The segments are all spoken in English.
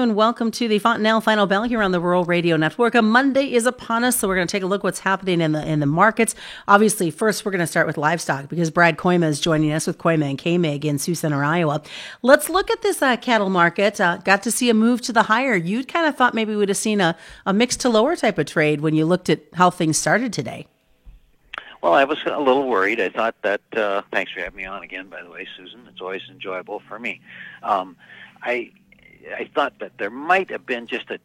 And welcome to the Fontanelle Final Bell here on the Rural Radio Network. A Monday is upon us, so we're going to take a look what's happening in the in the markets. Obviously, first we're going to start with livestock because Brad Kooima is joining us with Kooima and Kaemingk in Sioux Center, Iowa. Let's look at this uh, cattle market. Uh, got to see a move to the higher. You'd kind of thought maybe we'd have seen a, a mix to lower type of trade when you looked at how things started today. Well, I was a little worried. I thought that. Uh, thanks for having me on again, by the way, Susan. It's always enjoyable for me. Um, I I thought that there might have been just a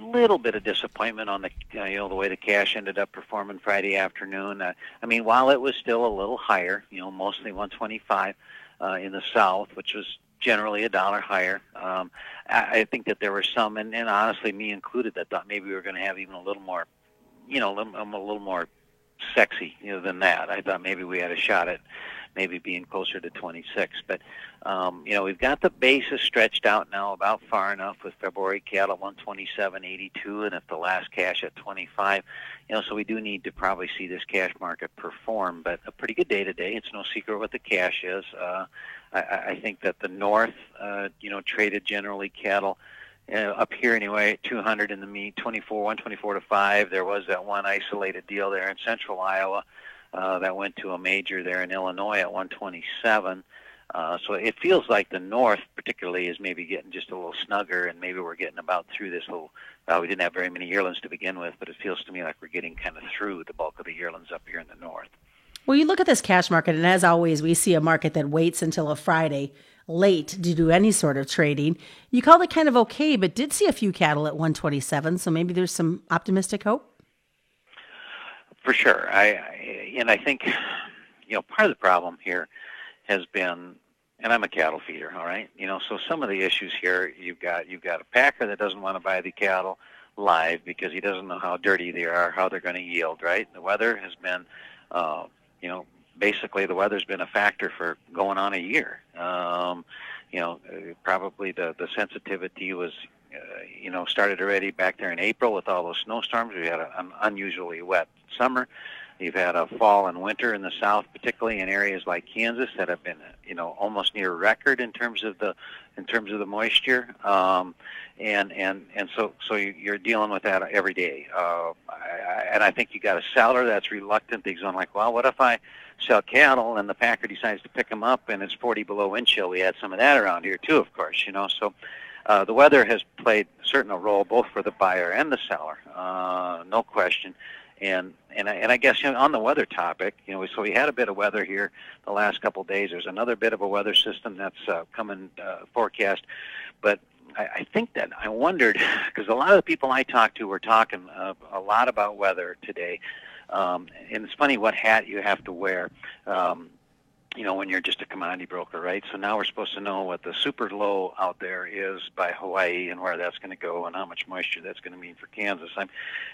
little bit of disappointment on the you know the way the cash ended up performing Friday afternoon. Uh, I mean, while it was still a little higher, you know, mostly 125 uh, in the south, which was generally a dollar higher. Um, I, I think that there were some, and, and honestly, me included, that thought maybe we were going to have even a little more, you know, a little, a little more sexy you know, than that. I thought maybe we had a shot at maybe being closer to 26. But um, you know, we've got the basis stretched out now about far enough with February cattle 127.82, and if the last cash at 25, you know, so we do need to probably see this cash market perform. But a pretty good day today. It's no secret what the cash is. Uh, I, I think that the north, uh, you know, traded generally cattle. Uh, up here anyway, 200 in the meat, 24, 124 to 5. There was that one isolated deal there in central Iowa uh, that went to a major there in Illinois at 127. Uh, so it feels like the North, particularly, is maybe getting just a little snugger, and maybe we're getting about through this little. Well, we didn't have very many yearlings to begin with, but it feels to me like we're getting kind of through the bulk of the yearlings up here in the North. Well, you look at this cash market, and as always, we see a market that waits until a Friday late to do any sort of trading. You called it kind of okay, but did see a few cattle at 127, so maybe there's some optimistic hope. For sure, I, I and I think you know part of the problem here has been and I'm a cattle feeder, all right? You know, so some of the issues here you've got you've got a packer that doesn't want to buy the cattle live because he doesn't know how dirty they are, how they're going to yield, right? The weather has been uh, you know, basically the weather's been a factor for going on a year. Um, you know, uh, probably the the sensitivity was uh, you know, started already back there in April with all those snowstorms. We had a, an unusually wet summer. You've had a fall and winter in the south, particularly in areas like Kansas that have been, you know, almost near record in terms of the in terms of the moisture. Um, and and and so so you're dealing with that every day. Uh, and I think you got a seller that's reluctant. He's going like, well, what if I sell cattle and the packer decides to pick them up and it's 40 below wind chill? We had some of that around here too, of course, you know. So uh, the weather has played certain a role both for the buyer and the seller, uh, no question. And and I, and I guess you know, on the weather topic, you know, so we had a bit of weather here the last couple of days. There's another bit of a weather system that's uh, coming uh, forecast, but I, I think that I wondered because a lot of the people I talked to were talking uh, a lot about weather today. Um, and it's funny what hat you have to wear. Um, you know, when you're just a commodity broker, right? So now we're supposed to know what the super low out there is by Hawaii and where that's going to go and how much moisture that's going to mean for Kansas. I'm,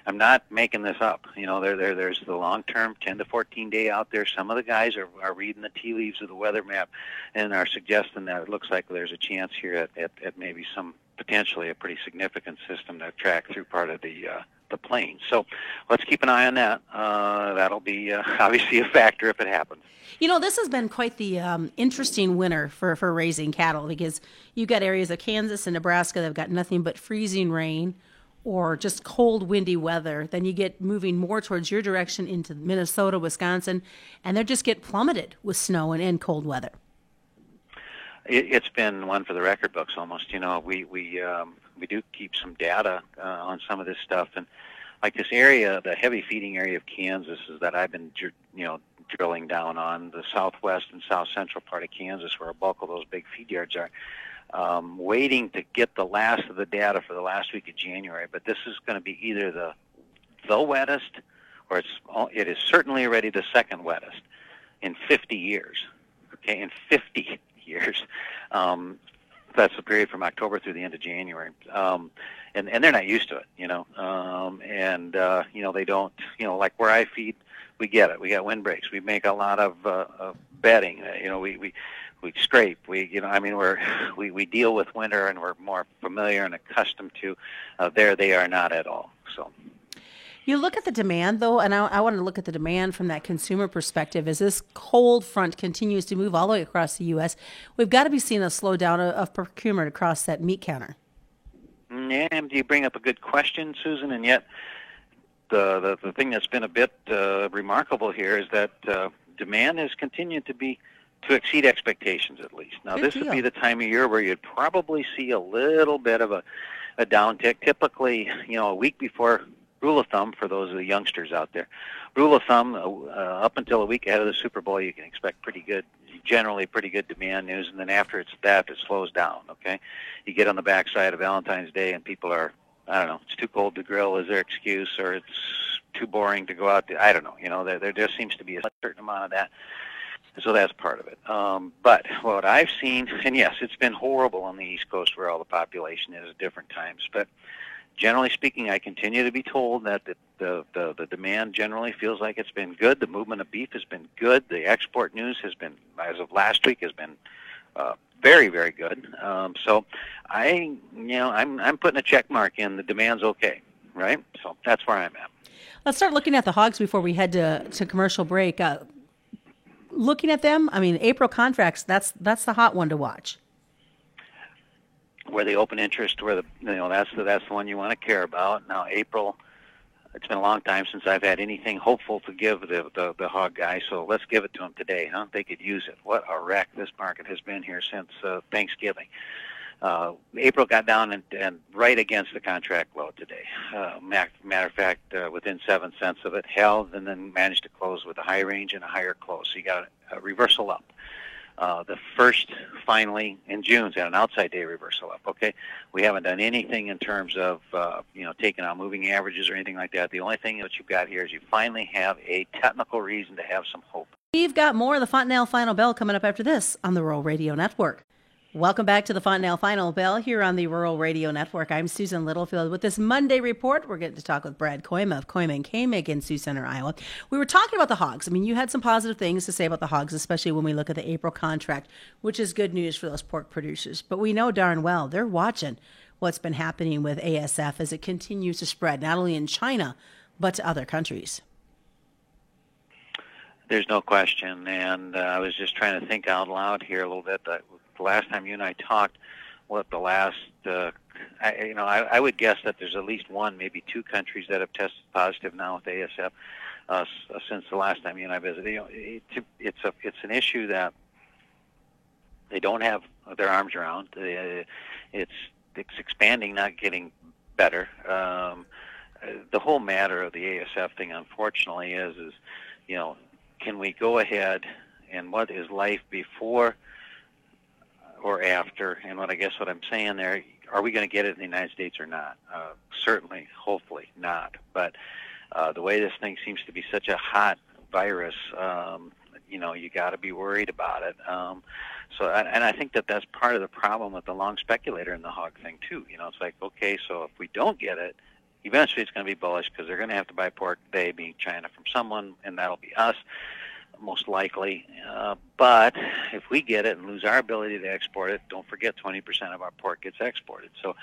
I'm not making this up. You know, there, there, there's the long-term 10 to 14 day out there. Some of the guys are, are reading the tea leaves of the weather map and are suggesting that it looks like there's a chance here at, at, at maybe some potentially a pretty significant system to track through part of the uh, the plains. So let's keep an eye on that. Uh, that'll be uh, obviously a factor if it happens. You know, this has been quite the um, interesting winter for, for raising cattle because you've got areas of Kansas and Nebraska that have got nothing but freezing rain or just cold, windy weather. Then you get moving more towards your direction into Minnesota, Wisconsin, and they just get plummeted with snow and, and cold weather. It, has been one for the record books almost. You know, we we um, we do keep some data uh, on some of this stuff, and like this area, the heavy feeding area of Kansas, is that I've been you know drilling down on the southwest and south central part of Kansas, where a bulk of those big feed yards are. Um, waiting to get the last of the data for the last week of January, but this is going to be either the the wettest, or it's it is certainly already the second wettest in 50 years. Okay, in 50 years. Um, that's the period from October through the end of January. Um, and, and they're not used to it, you know. Um, and, uh, you know, they don't, you know, like where I feed, we get it. We got wind breaks. We make a lot of, uh, of bedding. Uh, you know, we, we, we scrape. We, you know, I mean, we're, we, we deal with winter and we're more familiar and accustomed to, uh, there they are not at all. So. You look at the demand, though, and I, I want to look at the demand from that consumer perspective. As this cold front continues to move all the way across the U.S., we've got to be seeing a slowdown of, of procurement across that meat counter. yeah, you bring up a good question, Susan, and yet the the, the thing that's been a bit uh, remarkable here is that uh, demand has continued to be to exceed expectations at least. Now, Good this deal. would be the time of year where you'd probably see a little bit of a, a downtick. Typically, you know, a week before rule of thumb for those of the youngsters out there. Rule of thumb, uh, uh, up until a week ahead of the Super Bowl, you can expect pretty good, generally pretty good demand news, and then after it's that, it slows down. Okay, you get on the backside of Valentine's Day, and people are, I don't know, it's too cold to grill is their excuse, or it's too boring to go out. To, I don't know. You know, there there just seems to be a certain amount of that. So that's part of it. Um, but what I've seen, and yes, it's been horrible on the East Coast where all the population is at different times. But generally speaking, I continue to be told that the, the, the, the demand generally feels like it's been good. The movement of beef has been good. The export news has been, as of last week, has been uh, very, very good. Um, so I, you know, I'm, I'm putting a check mark in. The demand's okay, right? So that's where I'm at. Let's start looking at the hogs before we head to, to commercial break. Uh, looking at them, I mean, April contracts, that's that's the hot one to watch. Where the open interest, where the you know that's the that's the one you want to care about. Now April, it's been a long time since I've had anything hopeful to give the the, the hog guy. So let's give it to them today, huh? They could use it. What a wreck this market has been here since uh, Thanksgiving. Uh, April got down and, and right against the contract low today. Uh, matter of fact, uh, within seven cents of it, held and then managed to close with a high range and a higher close. So you got a, a reversal up. The first, finally, in June's had an outside day reversal up. Okay, we haven't done anything in terms of uh, you know taking out moving averages or anything like that. The only thing that you've got here is you finally have a technical reason to have some hope. We've got more of the Fontanelle Final Bell coming up after this on the Rural Radio Network. Welcome back to the Fontanelle Final Bell here on the Rural Radio Network. I'm Susan Littlefield with this Monday report. We're getting to talk with Brad Kooima of Kooima and Kaemingk in Sioux Center, Iowa. We were talking about the hogs. I mean, you had some positive things to say about the hogs, especially when we look at the April contract, which is good news for those pork producers. But we know darn well they're watching what's been happening with ASF as it continues to spread, not only in China, but to other countries. There's no question, and uh, I was just trying to think out loud here a little bit. That the last time you and I talked, what the last, uh, I, you know, I, I would guess that there's at least one, maybe two countries that have tested positive now with ASF uh, uh, since the last time you and I visited. You know, it, it's a it's an issue that they don't have their arms around. Uh, it's it's expanding, not getting better. Um, the whole matter of the ASF thing, unfortunately, is is you know can we go ahead and what is life before or after? And what I guess what I'm saying there, are we going to get it in the United States or not? Uh, certainly, hopefully not. But uh, the way this thing seems to be such a hot virus, um, you know, you got to be worried about it. Um, so, and I think that that's part of the problem with the long speculator in the hog thing too. You know, it's like, okay, so if we don't get it, eventually it's going to be bullish because they're going to have to buy pork, they being China, from someone, and that'll be us, most likely. Uh, but if we get it and lose our ability to export it, don't forget 20% of our pork gets exported. So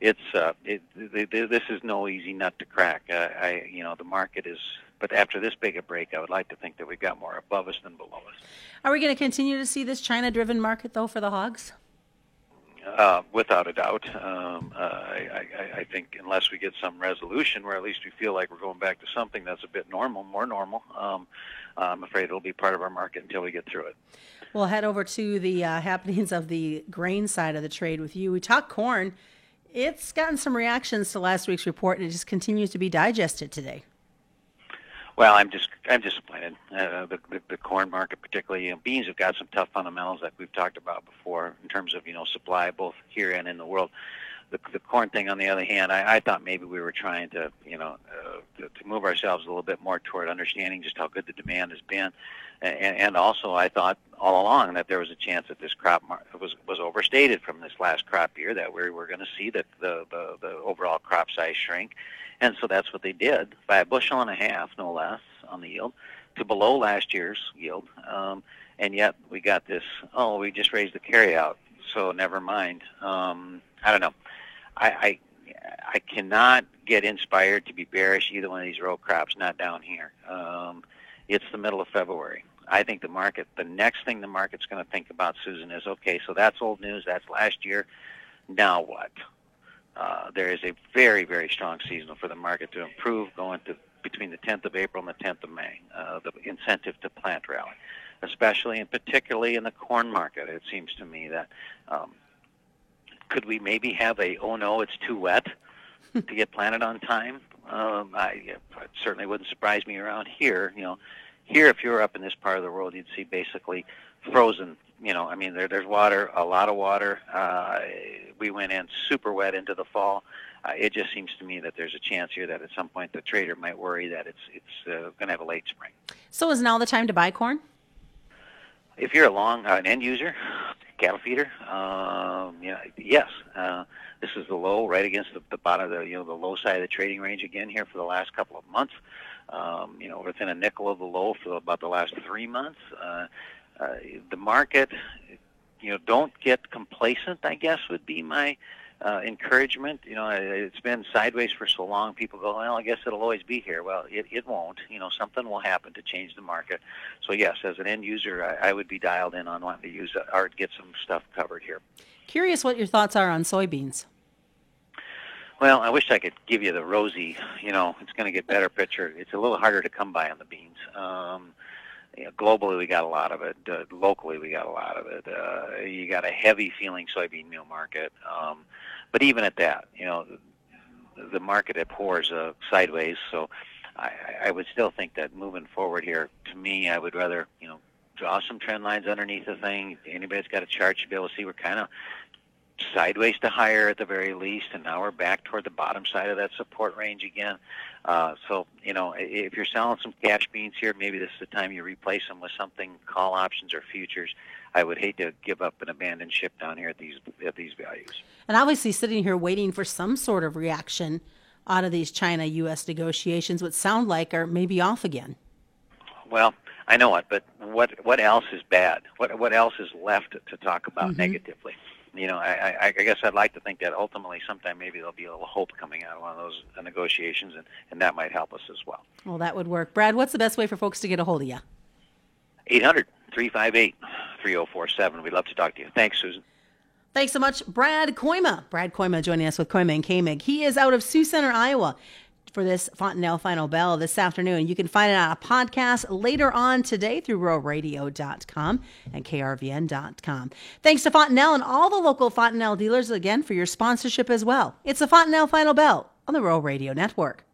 it's uh, it, th- th- this is no easy nut to crack. Uh, I, you know, the market is. But after this big a break, I would like to think that we've got more above us than below us. Are we going to continue to see this China-driven market though for the hogs? Uh, without a doubt. Um, uh, I, I, I think unless we get some resolution where at least we feel like we're going back to something that's a bit normal, more normal, um, I'm afraid it'll be part of our market until we get through it. We'll head over to the uh, happenings of the grain side of the trade with you. We talked corn. It's gotten some reactions to last week's report, and it just continues to be digested today. Well, I'm just I'm disappointed. Uh, the, the the corn market, particularly, you know, beans have got some tough fundamentals that we've talked about before in terms of you know supply both here and in the world. The, the corn thing, on the other hand, I, I thought maybe we were trying to, you know, uh, to, to move ourselves a little bit more toward understanding just how good the demand has been, and, and also I thought all along that there was a chance that this crop mar- was was overstated from this last crop year that we were going to see that the, the the overall crop size shrink, and so that's what they did by a bushel and a half, no less, on the yield to below last year's yield. Um, and yet we got this, oh, we just raised the carryout, so never mind. Um, I don't know. I, I I cannot get inspired to be bearish either one of these row crops, not down here. Um, it's the middle of February. I think the market, the next thing the market's going to think about, Susan, is okay, so that's old news. That's last year. Now what? Uh, there is a very, very strong seasonal for the market to improve going to between the 10th of April and the 10th of May, uh, the incentive to plant rally, especially and particularly in the corn market. It seems to me that um, could we maybe have a, oh no, it's too wet to get planted on time? Um, I, it certainly wouldn't surprise me around here. You know, here if you're up in this part of the world, you'd see basically frozen. You know, I mean, there, there's water, a lot of water. Uh, we went in super wet into the fall. Uh, it just seems to me that there's a chance here that at some point the trader might worry that it's it's uh, going to have a late spring. So is now the time to buy corn? If you're a long uh, an end user, cattle feeder, um, know, yes. Uh, this is the low right against the, the bottom of the you know the low side of the trading range again here for the last couple of months. Um, you know, within a nickel of the low for about the last three months. Uh, uh, the market, you know, don't get complacent. I guess would be my uh, encouragement. You know, it's been sideways for so long. People go, well, I guess it'll always be here. Well, it, it won't. You know, something will happen to change the market. So yes, as an end user, I, I would be dialed in on wanting to use or get some stuff covered here. Curious what your thoughts are on soybeans. Well, I wish I could give you the rosy, you know, it's going to get better picture. It's a little harder to come by on the beans. Um, you know, globally, we got a lot of it. Uh, locally, we got a lot of it. Uh, you got a heavy feeling soybean meal market. Um, but even at that, you know, the, market abhors uh, sideways. So I, I would still think that moving forward here, to me, I would rather, you know, draw some trend lines underneath the thing. Anybody's got a chart, you'll be able to see we're kind of sideways to higher at the very least, and now we're back toward the bottom side of that support range again. Uh, so, you know, if you're selling some cash beans here, maybe this is the time you replace them with something, call options or futures. I would hate to give up an abandoned ship down here at these at these values. And obviously, sitting here waiting for some sort of reaction out of these China-U.S. negotiations would sound like are maybe off again. Well, I know it, but what what else is bad? What what else is left to talk about mm-hmm. negatively? You know, I, I, I guess I'd like to think that ultimately sometime maybe there'll be a little hope coming out of one of those negotiations, and, and that might help us as well. Well, that would work. Brad, what's the best way for folks to get a hold of you? 800 358 3047. We'd love to talk to you. Thanks, Susan. Thanks so much, Brad Kooima. Brad Kooima joining us with Kooima and Kaemingk. He is out of Sioux Center, Iowa for this Fontanelle Final Bell this afternoon. You can find it on a podcast later on today through ruralradio.com and krvn.com. Thanks to Fontanelle and all the local Fontanelle dealers again for your sponsorship as well. It's the Fontanelle Final Bell on the Rural Radio Network.